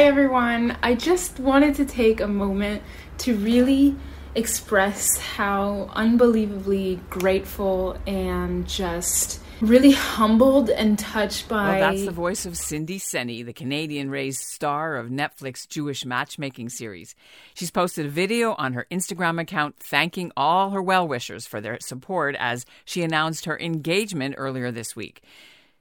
Hi, everyone. I just wanted to take a moment to really express how unbelievably grateful and just really humbled and touched by. Well, that's the voice of Cindy Seni, the Canadian raised star of Netflix Jewish matchmaking series. She's posted a video on her Instagram account thanking all her well wishers for their support as she announced her engagement earlier this week.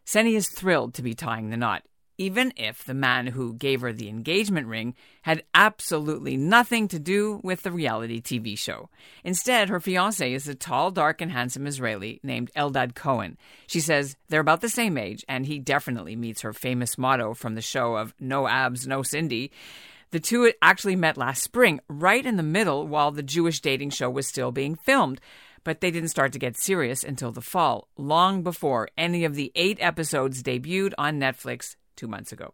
Seni is thrilled to be tying the knot even if the man who gave her the engagement ring had absolutely nothing to do with the reality TV show. Instead, her fiance is a tall, dark, and handsome Israeli named Eldad Cohen. She says they're about the same age, and he definitely meets her famous motto from the show of no abs, no Cindy. The two actually met last spring, right in the middle while the Jewish dating show was still being filmed but they didn't start to get serious until the fall, long before any of the eight episodes debuted on Netflix two months ago.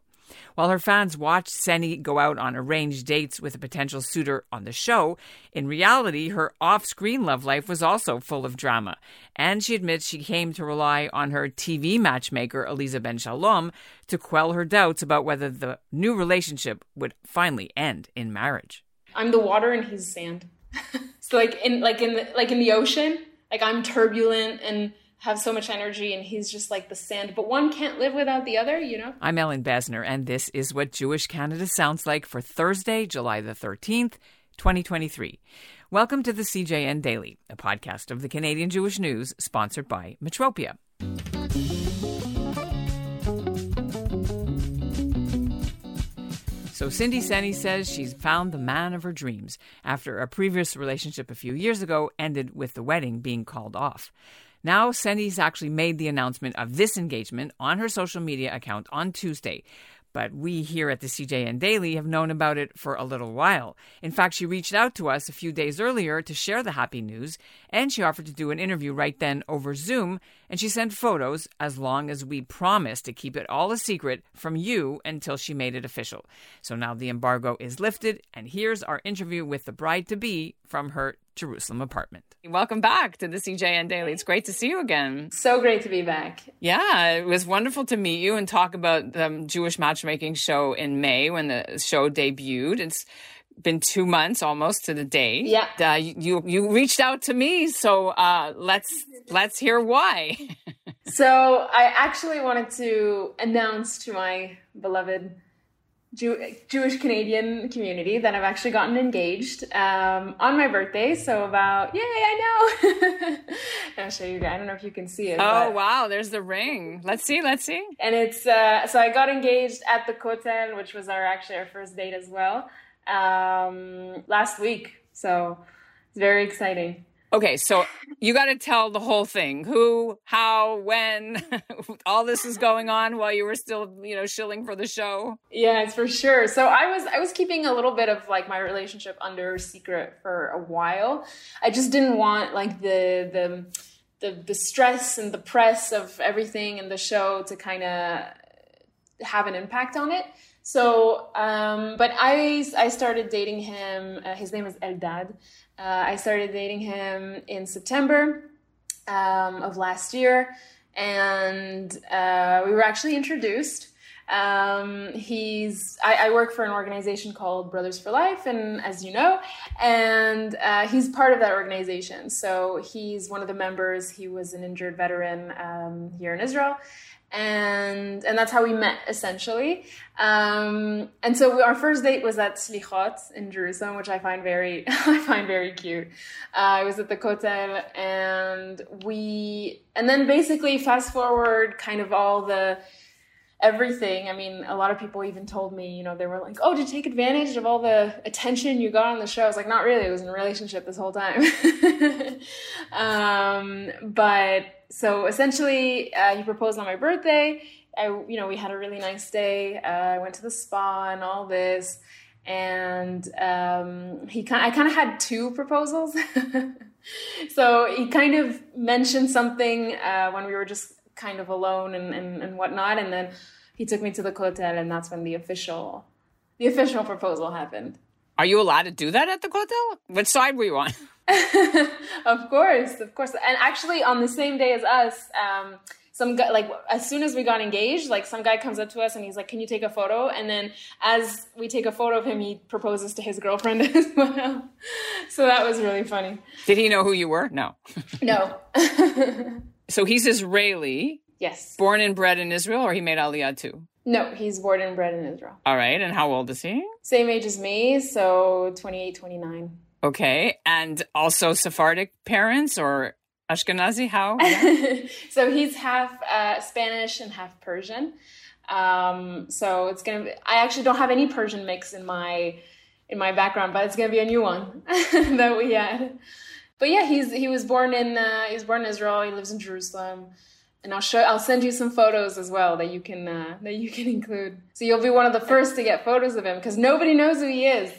While her fans watched Seni go out on arranged dates with a potential suitor on the show, in reality, her off screen love life was also full of drama. And she admits she came to rely on her TV matchmaker, Aleeza Ben Shalom, to quell her doubts about whether the new relationship would finally end in marriage. I'm the water and he's sand. so like in like in the, like in the ocean, like I'm turbulent and have so much energy and he's just like the sand but one can't live without the other you know? I'm Ellin Bessner and this is what jewish canada sounds like for thursday july the 13th 2023 welcome to the cjn daily a podcast of the canadian jewish news sponsored by metropia. So Cindy Seni says she's found the man of her dreams after a previous relationship a few years ago ended with the wedding being called off. Now, Seni's actually made the announcement of this engagement on her social media account on Tuesday. But we here at the CJN Daily have known about it for a little while. In fact, she reached out to us a few days earlier to share the happy news, and she offered to do an interview right then over Zoom, and she sent photos as long as we promised to keep it all a secret from you until she made it official. So now the embargo is lifted, and here's our interview with the bride to be from her Jerusalem apartment. Welcome back to the CJN Daily. It's great to see you again. So great to be back. Yeah, it was wonderful to meet you and talk about the Jewish matchmaking show in May when the show debuted. It's been two months almost to the day. Yeah. Uh, you you reached out to me, so uh, let's let's hear why. so I actually wanted to announce to my beloved Jew- Jewish Canadian community that I've actually gotten engaged um, on my birthday. So about yay, I know. I'll show you guys. I don't know if you can see it. Oh but... wow, there's the ring. Let's see, let's see. And it's uh, so I got engaged at the Kotel, which was our actually our first date as well, um, last week. So it's very exciting. Okay, so you got to tell the whole thing. Who, how, when, all this is going on while you were still, you know, shilling for the show. Yeah, it's for sure. So I was I was keeping a little bit of like my relationship under secret for a while. I just didn't want like the the the, the stress and the press of everything in the show to kind of have an impact on it. So, um, but I I started dating him. Uh, his name is Eldad. Uh, I started dating him in September um, of last year, and uh, we were actually introduced. Um, he's I, I, work for an organization called Brothers for Life, and as you know, and uh, he's part of that organization. So he's one of the members. He was an injured veteran um, here in Israel, and and that's how we met essentially. Um, and so we, our first date was at Slichot in Jerusalem, which I find very I find very cute. Uh, I was at the Kotel, and we and then basically fast forward, kind of all the everything. I mean, a lot of people even told me, you know, they were like, "Oh, did you take advantage of all the attention you got on the show?" I was like, "Not really. I was in a relationship this whole time." um, but so essentially, uh, he proposed on my birthday. I, you know, we had a really nice day. Uh, I went to the spa and all this, and um, he kind, I kind of had two proposals. so he kind of mentioned something uh, when we were just kind of alone and, and, and whatnot, and then he took me to the Kotel, and that's when the official, the official proposal happened. Are you allowed to do that at the Kotel? Which side were you on? of course, of course. And actually, on the same day as us, um, some guy like as soon as we got engaged like some guy comes up to us and he's like can you take a photo and then as we take a photo of him he proposes to his girlfriend as well so that was really funny Did he know who you were? No. no So he's Israeli, yes born and bred in Israel, or he made Aliyah too? no he's born and bred in israel All right. And how old is he? same age as me so 28 29 Okay. And also Sephardic parents or Ashkenazi? How? so he's half uh, Spanish and half Persian. Um, so it's gonna. Be, I actually don't have any Persian mix in my in my background, but it's gonna be a new one that we had. But yeah, he's he was born in uh, he was born in Israel. He lives in Jerusalem, and I'll show I'll send you some photos as well that you can uh, that you can include. So you'll be one of the first to get photos of him because nobody knows who he is.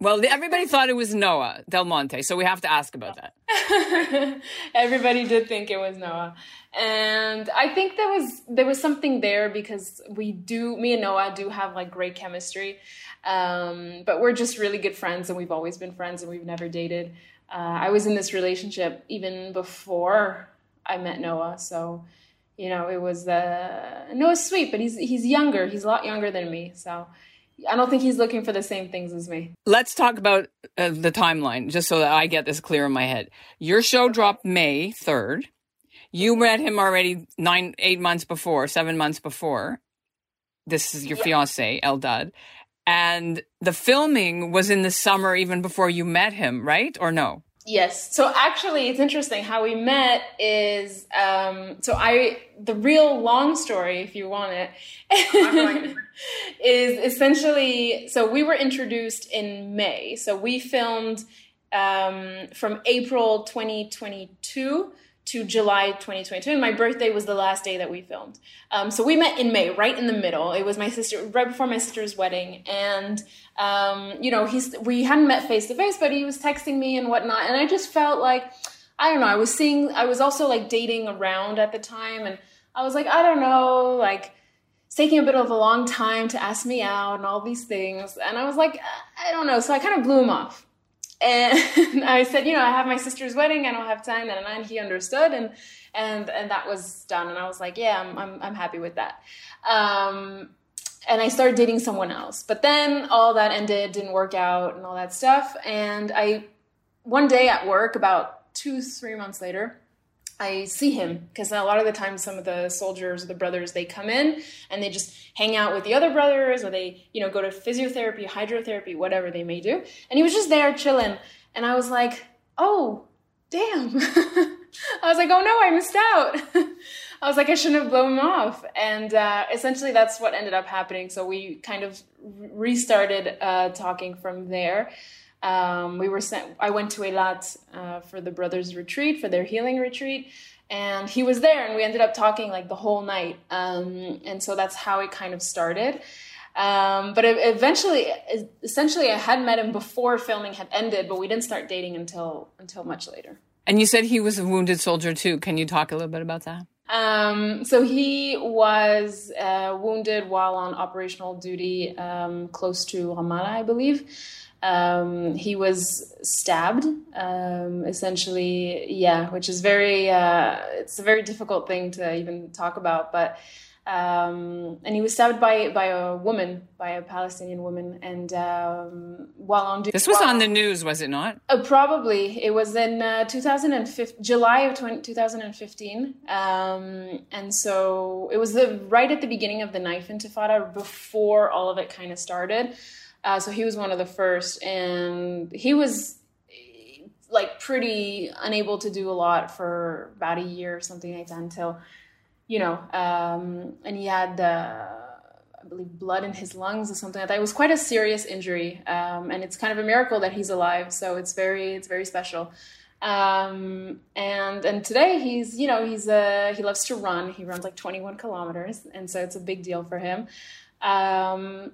Well, everybody thought it was Noah Del Monte, so we have to ask about that. Everybody did think it was Noah. And I think there was there was something there because we do me and Noah do have like great chemistry. Um, but we're just really good friends and we've always been friends and we've never dated. Uh, I was in this relationship even before I met Noah, so you know, it was uh Noah's sweet, but he's he's younger. He's a lot younger than me. So I don't think he's looking for the same things as me. Let's talk about uh, the timeline, just so that I get this clear in my head. Your show dropped May 3rd. You met him already nine, eight months before, seven months before. This is your fiance, Eldad. And the filming was in the summer even before you met him, right? Or no? Yes. So actually, it's interesting how we met. Is um, so I the real long story, if you want it, is essentially so we were introduced in May. So we filmed um, from April 2022 to July 2022, and my birthday was the last day that we filmed. Um, so we met in May, right in the middle. It was my sister, right before my sister's wedding, and um, you know, he's we hadn't met face to face, but he was texting me and whatnot, and I just felt like I don't know. I was seeing, I was also like dating around at the time, and I was like, I don't know, like it's taking a bit of a long time to ask me out and all these things, and I was like, I don't know. So I kind of blew him off. And I said, you know, I have my sister's wedding. I don't have time. And, and he understood, and and and that was done. And I was like, yeah, I'm I'm, I'm happy with that. Um, and I started dating someone else. But then all that ended, didn't work out, and all that stuff. And I, one day at work, about two three months later, I see him because a lot of the times some of the soldiers the brothers they come in and they just hang out with the other brothers or they you know go to physiotherapy, hydrotherapy, whatever they may do. And he was just there chilling, and I was like, oh damn. I was like, oh no, I missed out. I was like, I shouldn't have blown him off. And uh, essentially, that's what ended up happening. So we kind of restarted uh, talking from there. Um, we were sent. I went to Eilat uh, for the brothers' retreat for their healing retreat, and he was there, and we ended up talking like the whole night. Um, and so that's how it kind of started. Um, but eventually, essentially, I had met him before filming had ended, but we didn't start dating until until much later. And you said he was a wounded soldier too. Can you talk a little bit about that? Um, so he was uh, wounded while on operational duty um, close to Ramallah, I believe. Um, he was stabbed, um, essentially, yeah, which is very, uh, it's a very difficult thing to even talk about, but, um, and he was stabbed by, by a woman, by a Palestinian woman, and, um, while on duty. This was on the news, was it not? Uh, probably. It was in uh, 2015, July of 20, 2015. Um, and so it was the right at the beginning of the knife intifada before all of it kind of started. Uh, so he was one of the first, and he was like pretty unable to do a lot for about a year or something like that until, you know, um, and he had, uh, I believe, blood in his lungs or something like that. It was quite a serious injury, um, and it's kind of a miracle that he's alive. So it's very, it's very special. Um, and and today he's, you know, he's uh, he loves to run. He runs like 21 kilometers, and so it's a big deal for him. Um,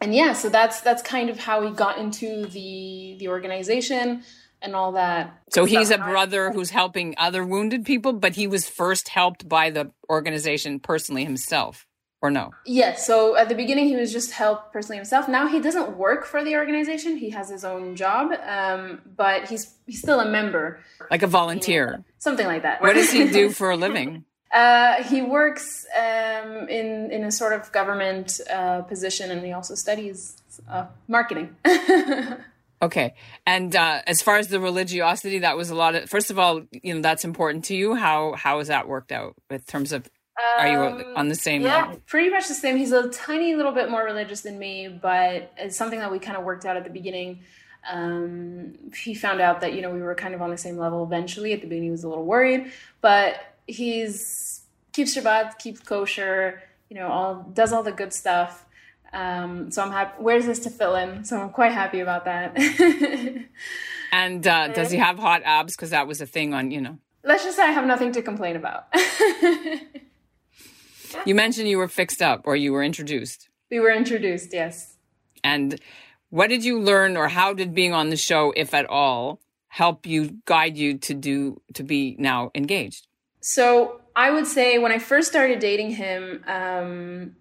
and yeah, so that's that's kind of how he got into the the organization and all that. So he's a brother who's helping other wounded people, but he was first helped by the organization personally himself, or no? Yes. So at the beginning, he was just helped personally himself. Now he doesn't work for the organization; he has his own job, um, but he's he's still a member, Like a volunteer. something like that. What does he do for a living? Uh, he works um, in in a sort of government uh, position, and he also studies uh, marketing. okay, and uh, as far as the religiosity, that was a lot of. First of all, you know that's important to you. How how has that worked out in terms of? Are you Um, on the same? Level? Yeah, level? pretty much the same. He's a tiny little bit more religious than me, but it's something that we kind of worked out at the beginning. Um, he found out that you know we were kind of on the same level eventually. At the beginning, he was a little worried, but he's keeps Shabbat, keeps kosher. You know, all does all the good stuff. Um, so I'm happy. Where's this to fill in, so I'm quite happy about that. And uh, does he have hot abs? Because that was a thing on you know. Let's just say I have nothing to complain about. You mentioned you were fixed up or you were introduced. we were introduced, yes. And what did you learn or how did being on the show, if at all, help you guide you to do to be now engaged? So I would say when I first started dating him, um,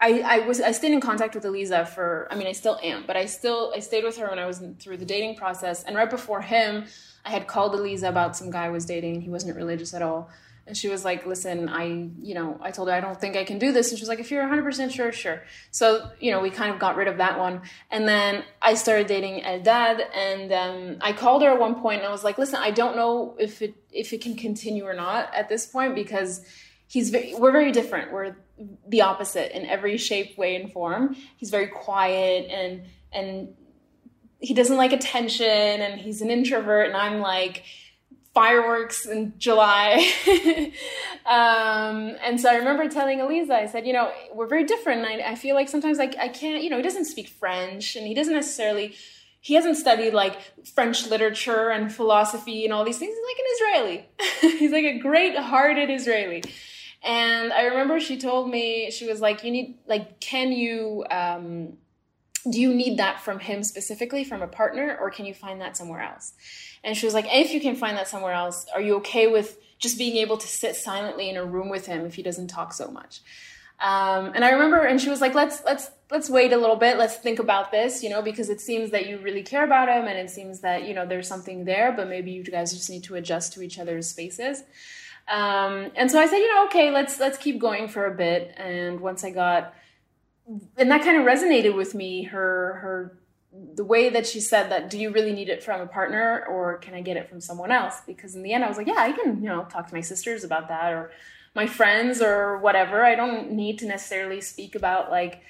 I, I was I stayed in contact with Aleeza for I mean I still am, but I still I stayed with her when I was in, through the dating process. And right before him, I had called Aleeza about some guy I was dating, and he wasn't religious at all. And she was like, "Listen, I you know I told her I don't think I can do this." And she was like, "If you're 100 percent sure, sure." So you know we kind of got rid of that one. And then I started dating Eldad, and um, I called her at one point, and I was like, "Listen, I don't know if it if it can continue or not at this point because." He's very, we're very different. We're the opposite in every shape, way, and form. He's very quiet and and he doesn't like attention, and he's an introvert, and I'm like fireworks in July. um, and so I remember telling Aleeza, I said, you know, we're very different. And I, I feel like sometimes like I can't, you know, he doesn't speak French, and he doesn't necessarily. He hasn't studied like French literature and philosophy and all these things. He's like an Israeli. he's like a great hearted Israeli. And I remember she told me, she was like, you need, like, can you, um, do you need that from him specifically, from a partner, or can you find that somewhere else? And she was like, if you can find that somewhere else, are you okay with just being able to sit silently in a room with him if he doesn't talk so much? Um, and I remember, and she was like, let's, let's, let's wait a little bit. Let's think about this, you know, because it seems that you really care about him and it seems that, you know, there's something there, but maybe you guys just need to adjust to each other's spaces. Um, and so I said, you know, okay, let's let's keep going for a bit. And once I got, and that kind of resonated with me. Her her the way that she said that, do you really need it from a partner or can I get it from someone else? Because in the end, I was like, yeah, I can, you know, talk to my sisters about that or my friends or whatever. I don't need to necessarily speak about like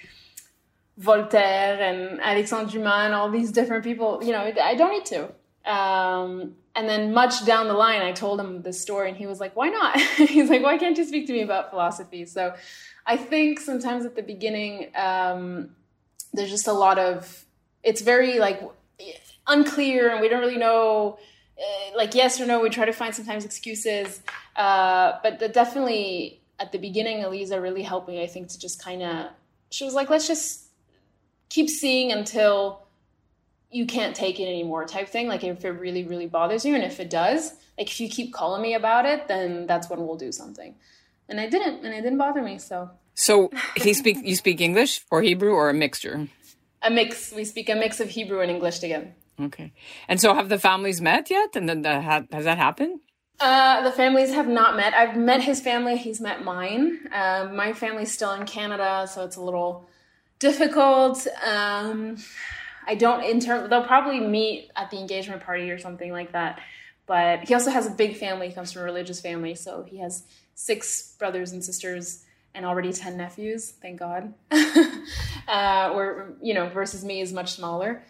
Voltaire and Alexandre Dumas and all these different people. You know, I don't need to. Um, and then much down the line, I told him this story, and he was like, "Why not?" He's like, "Why can't you speak to me about philosophy?" So, I think sometimes at the beginning, um, there's just a lot of it's very like unclear, and we don't really know, uh, like yes or no. We try to find sometimes excuses, uh, but definitely at the beginning, Aleeza really helped me. I think to just kind of, she was like, "Let's just keep seeing until." You can't take it anymore type thing. Like if it really really bothers you and if it does like if you keep calling me about it then that's when we'll do something. And i didn't and it didn't bother me so. So he speak you speak English or Hebrew or a mixture? a mix. We speak a mix of hebrew and english together. Okay. And so have the families met yet? And then the, has that happened? uh, the families have not met. I've met his family. He's met mine. Um, my family's still in canada so it's a little difficult. Um, I don't in term they'll probably meet at the engagement party or something like that. But he also has a big family, he comes from a religious family, so he has six brothers and sisters and already ten nephews, thank God. uh, or you know, versus me is much smaller.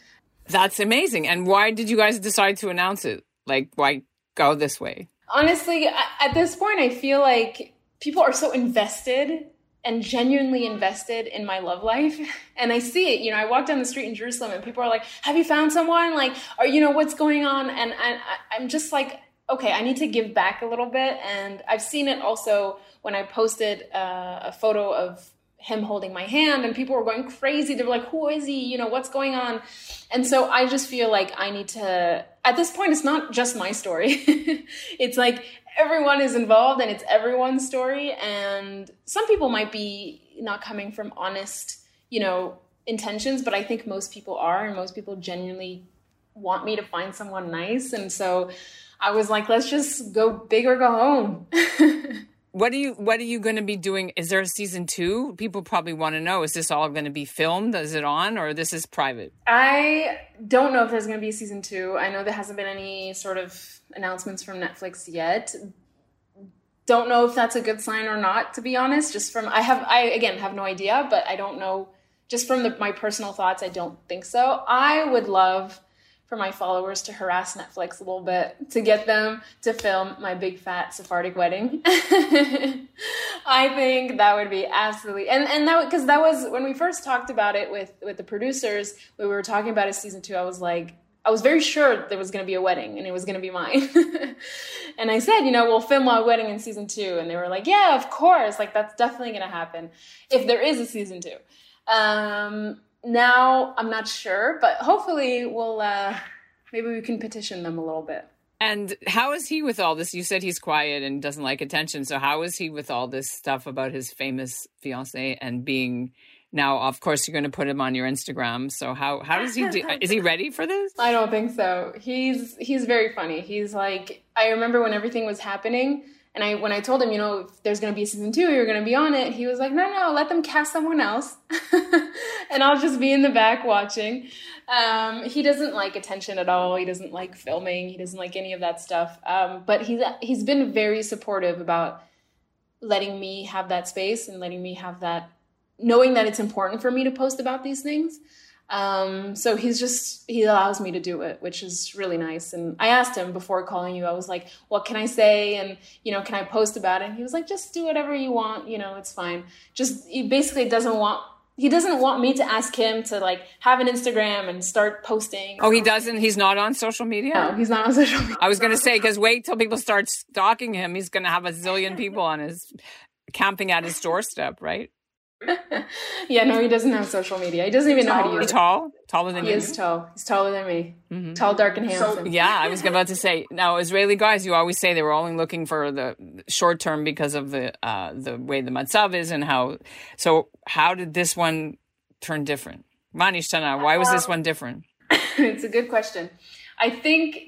That's amazing. And why did you guys decide to announce it? Like why go this way? Honestly, at this point I feel like people are so invested and genuinely invested in my love life. And i see it you know i walk down the street in jerusalem and people are like have you found someone? Like or you know what's going on? And I, i'm just like okay i need to give back a little bit. And i've seen it also when i posted uh, a photo of him holding my hand and people were going crazy. They were like who is he? You know what's going on? And so i just feel like i need to at this point it's not just my story. It's like everyone is involved and it's everyone's story and some people might be not coming from honest you know intentions but i think most people are and most people genuinely want me to find someone nice and so i was like let's just go big or go home what are you what are you going to be doing? Is there a season two? People probably want to know. Is this all going to be filmed? Is it on, or this is private? I don't know if there's going to be a season two. I know there hasn't been any sort of announcements from Netflix yet. Don't know if that's a good sign or not. To be honest, just from I have I again have no idea, but I don't know. Just from the, my personal thoughts, I don't think so. I would love for my followers to harass Netflix a little bit to get them to film my big fat Sephardic wedding. I think that would be absolutely and and that because that was when we first talked about it with with the producers. We were talking about it season two. I was like. I was very sure there was going to be a wedding and it was going to be mine. and I said, you know, we'll film my wedding in season two. And they were like, yeah, of course. Like, that's definitely going to happen if there is a season two. Um, now I'm not sure, but hopefully we'll uh, maybe we can petition them a little bit. And how is he with all this? You said he's quiet and doesn't like attention. So how is he with all this stuff about his famous fiance and being now? Of course, you're going to put him on your Instagram. So how how does he do? is he ready for this? I don't think so. He's he's very funny. He's like I remember when everything was happening and I, when I told him, you know, if there's going to be a season two, you're going to be on it. He was like, no, no, let them cast someone else, and I'll just be in the back watching. Um, he doesn't like attention at all. He doesn't like filming. He doesn't like any of that stuff. Um, but he's he's been very supportive about letting me have that space and letting me have that, knowing that it's important for me to post about these things. Um, so he's just he allows me to do it, which is really nice. And I asked him before calling you, I was like, "What can I say?" And you know, can I post about it? And he was like, "Just do whatever you want. You know, it's fine." Just he basically doesn't want he doesn't want me to ask him to like have an Instagram and start posting. Oh, he doesn't. He's not on social media. No, he's not on social media. I was going to say because wait till people start stalking him. He's going to have a zillion people on his camping at his doorstep, right? yeah, no, he doesn't have social media. He doesn't even know how to use it. Tall, taller than he you. He is tall. He's taller than me. Mm-hmm. Tall, dark, and handsome. So, yeah, I was about to say. Now, Israeli guys, you always say they were only looking for the short term because of the uh, the way the matzav is and how. So, how did this one turn different? Manishtana, why was this one different? it's a good question. I think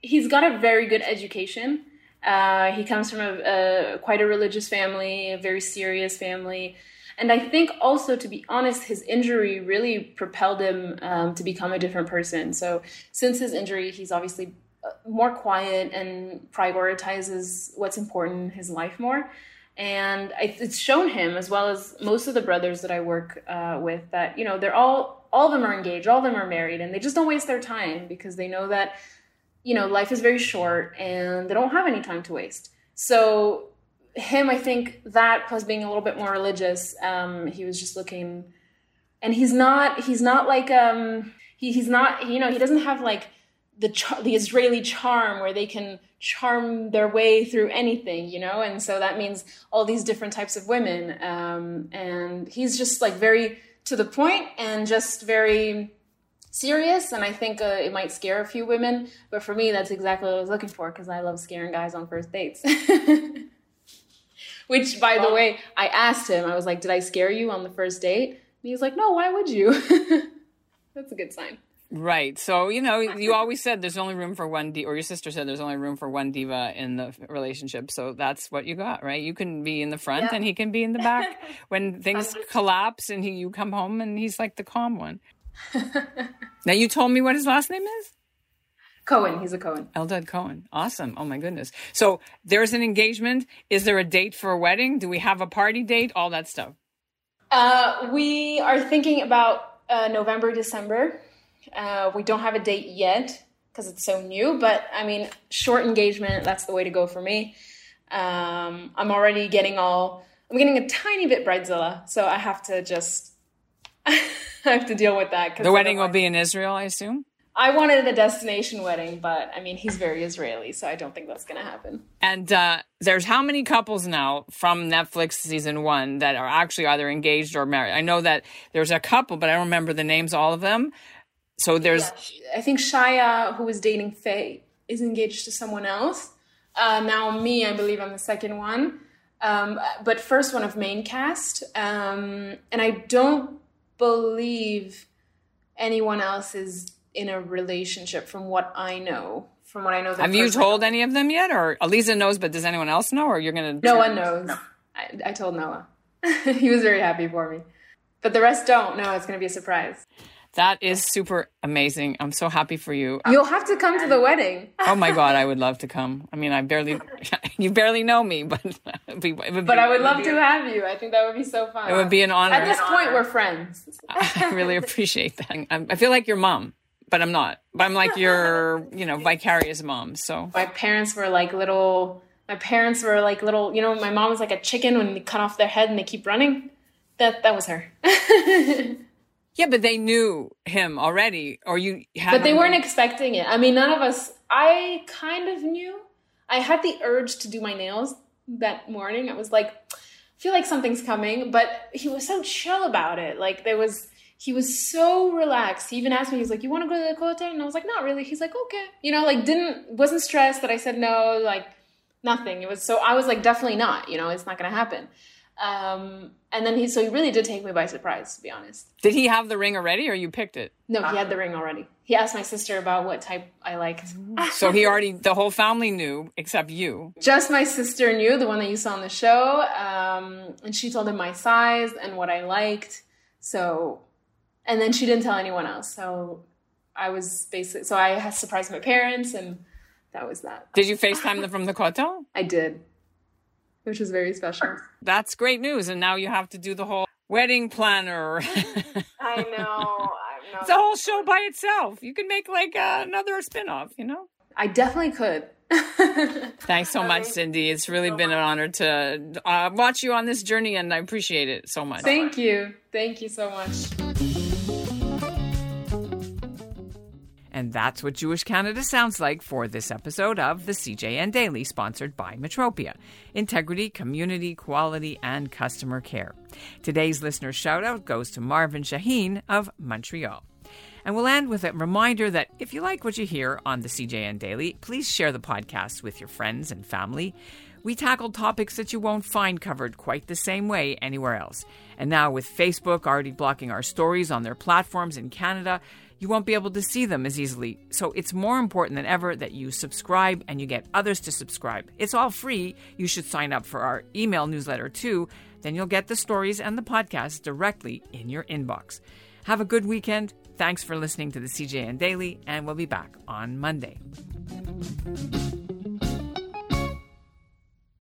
he's got a very good education. Uh, he comes from a, a quite a religious family, a very serious family. And I think also, to be honest, his injury really propelled him um, to become a different person. So since his injury, he's obviously uh, more quiet and prioritizes what's important in his life more. And it's shown him, as well as most of the brothers that I work uh, with, that you know they're all all of them are engaged, all of them are married, and they just don't waste their time because they know that you know life is very short and they don't have any time to waste. So him, I think that plus being a little bit more religious, um, he was just looking, and he's not he's not like um he, he's not you know he doesn't have like the char- the Israeli charm where they can charm their way through anything, you know, and so that means all these different types of women, um, and he's just like very to the point and just very serious and i think uh, it might scare a few women but for me that's exactly what i was looking for because i love scaring guys on first dates Which, by the way, I asked him, I was like, Did I scare you on the first date? And he's like, No, why would you? That's a good sign. Right. So, you know, you always said there's only room for one diva, or your sister said there's only room for one diva in the relationship. So that's what you got, right? You can be in the front yeah. and he can be in the back when things collapse and he, you come home and he's like the calm one. now, you told me what his last name is? Cohen. He's a Cohen. Eldad Cohen. Awesome. Oh my goodness. So there's an engagement. Is there a date for a wedding? Do we have a party date? All that stuff. Uh, we are thinking about uh, November, December. Uh, we don't have a date yet because it's so new, but I mean, short engagement, that's the way to go for me. Um, I'm already getting all, I'm getting a tiny bit bridezilla, so I have to just, I have to deal with that. The wedding will be in Israel, I assume? I wanted a destination wedding, but I mean, he's very Israeli, so I don't think that's going to happen. And uh, there's how many couples now from Netflix season one that are actually either engaged or married? I know that there's a couple, but I don't remember the names, all of them. So there's. Yeah, I think Shaya, who was dating Faye, is engaged to someone else. Uh, now, me, I believe I'm the second one. Um, but first one of main cast. Um, and I don't believe anyone else is in a relationship from what I know. From what I know. Have you told any of them yet? Or Aleeza knows, but does anyone else know? Or you're going to. No one knows. No. I, I told Noah. he was very happy for me. But the rest don't know. It's going to be a surprise. That is super amazing. I'm so happy for you. You'll have to come to the wedding. oh my god, I would love to come. I mean, I barely, you barely know me, but be, be, but I would love to have you. I think that would be so fun. It would be an honor. At this point, we're friends. I really appreciate that. I feel like your mom, but I'm not. But I'm like your, you know, vicarious mom. So my parents were like little. My parents were like little. You know, my mom was like a chicken when they cut off their head and they keep running. That that was her. Yeah, but they knew him already, or you. but they weren't expecting it. I mean, none of us. I kind of knew. I had the urge to do my nails that morning. I was like, I feel like something's coming, but he was so chill about it. Like there was, he was so relaxed. He even asked me, he's like, "You want to go to the Kotel?" And I was like, "Not really." He's like, "Okay," you know, like didn't wasn't stressed that I said no, like nothing. It was so I was like, definitely not. You know, it's not gonna happen. Um, and then he, so he really did take me by surprise, to be honest. Did he have the ring already, or you picked it? No, he had the ring already. He asked my sister about what type I liked. So he already, the whole family knew except you. Just my sister knew, the one that you saw on the show, um, and she told him my size and what I liked. So, and then she didn't tell anyone else. So I was basically, so I surprised my parents, and that was that. Did you FaceTime them from the hotel? I did which is very special. That's great news. And now you have to do the whole wedding planner. I know. It's a whole show by itself. You can make like uh, another spin-off, you know? I definitely could. Thanks so much, Cindy. It's really so been much. an honor to uh, watch you on this journey, and I appreciate it so much. Thank you. Thank you so much. And that's what Jewish Canada sounds like for this episode of the CJN Daily, sponsored by Metropia Integrity, Community, Quality, and Customer Care. Today's listener shout out goes to Marvin Shaheen of Montreal. And we'll end with a reminder that if you like what you hear on the CJN Daily, please share the podcast with your friends and family. We tackle topics that you won't find covered quite the same way anywhere else. And now, with Facebook already blocking our stories on their platforms in Canada, you won't be able to see them as easily. So it's more important than ever that you subscribe and you get others to subscribe. It's all free. You should sign up for our email newsletter too. Then you'll get the stories and the podcast directly in your inbox. Have a good weekend. Thanks for listening to the CJN Daily, and we'll be back on Monday.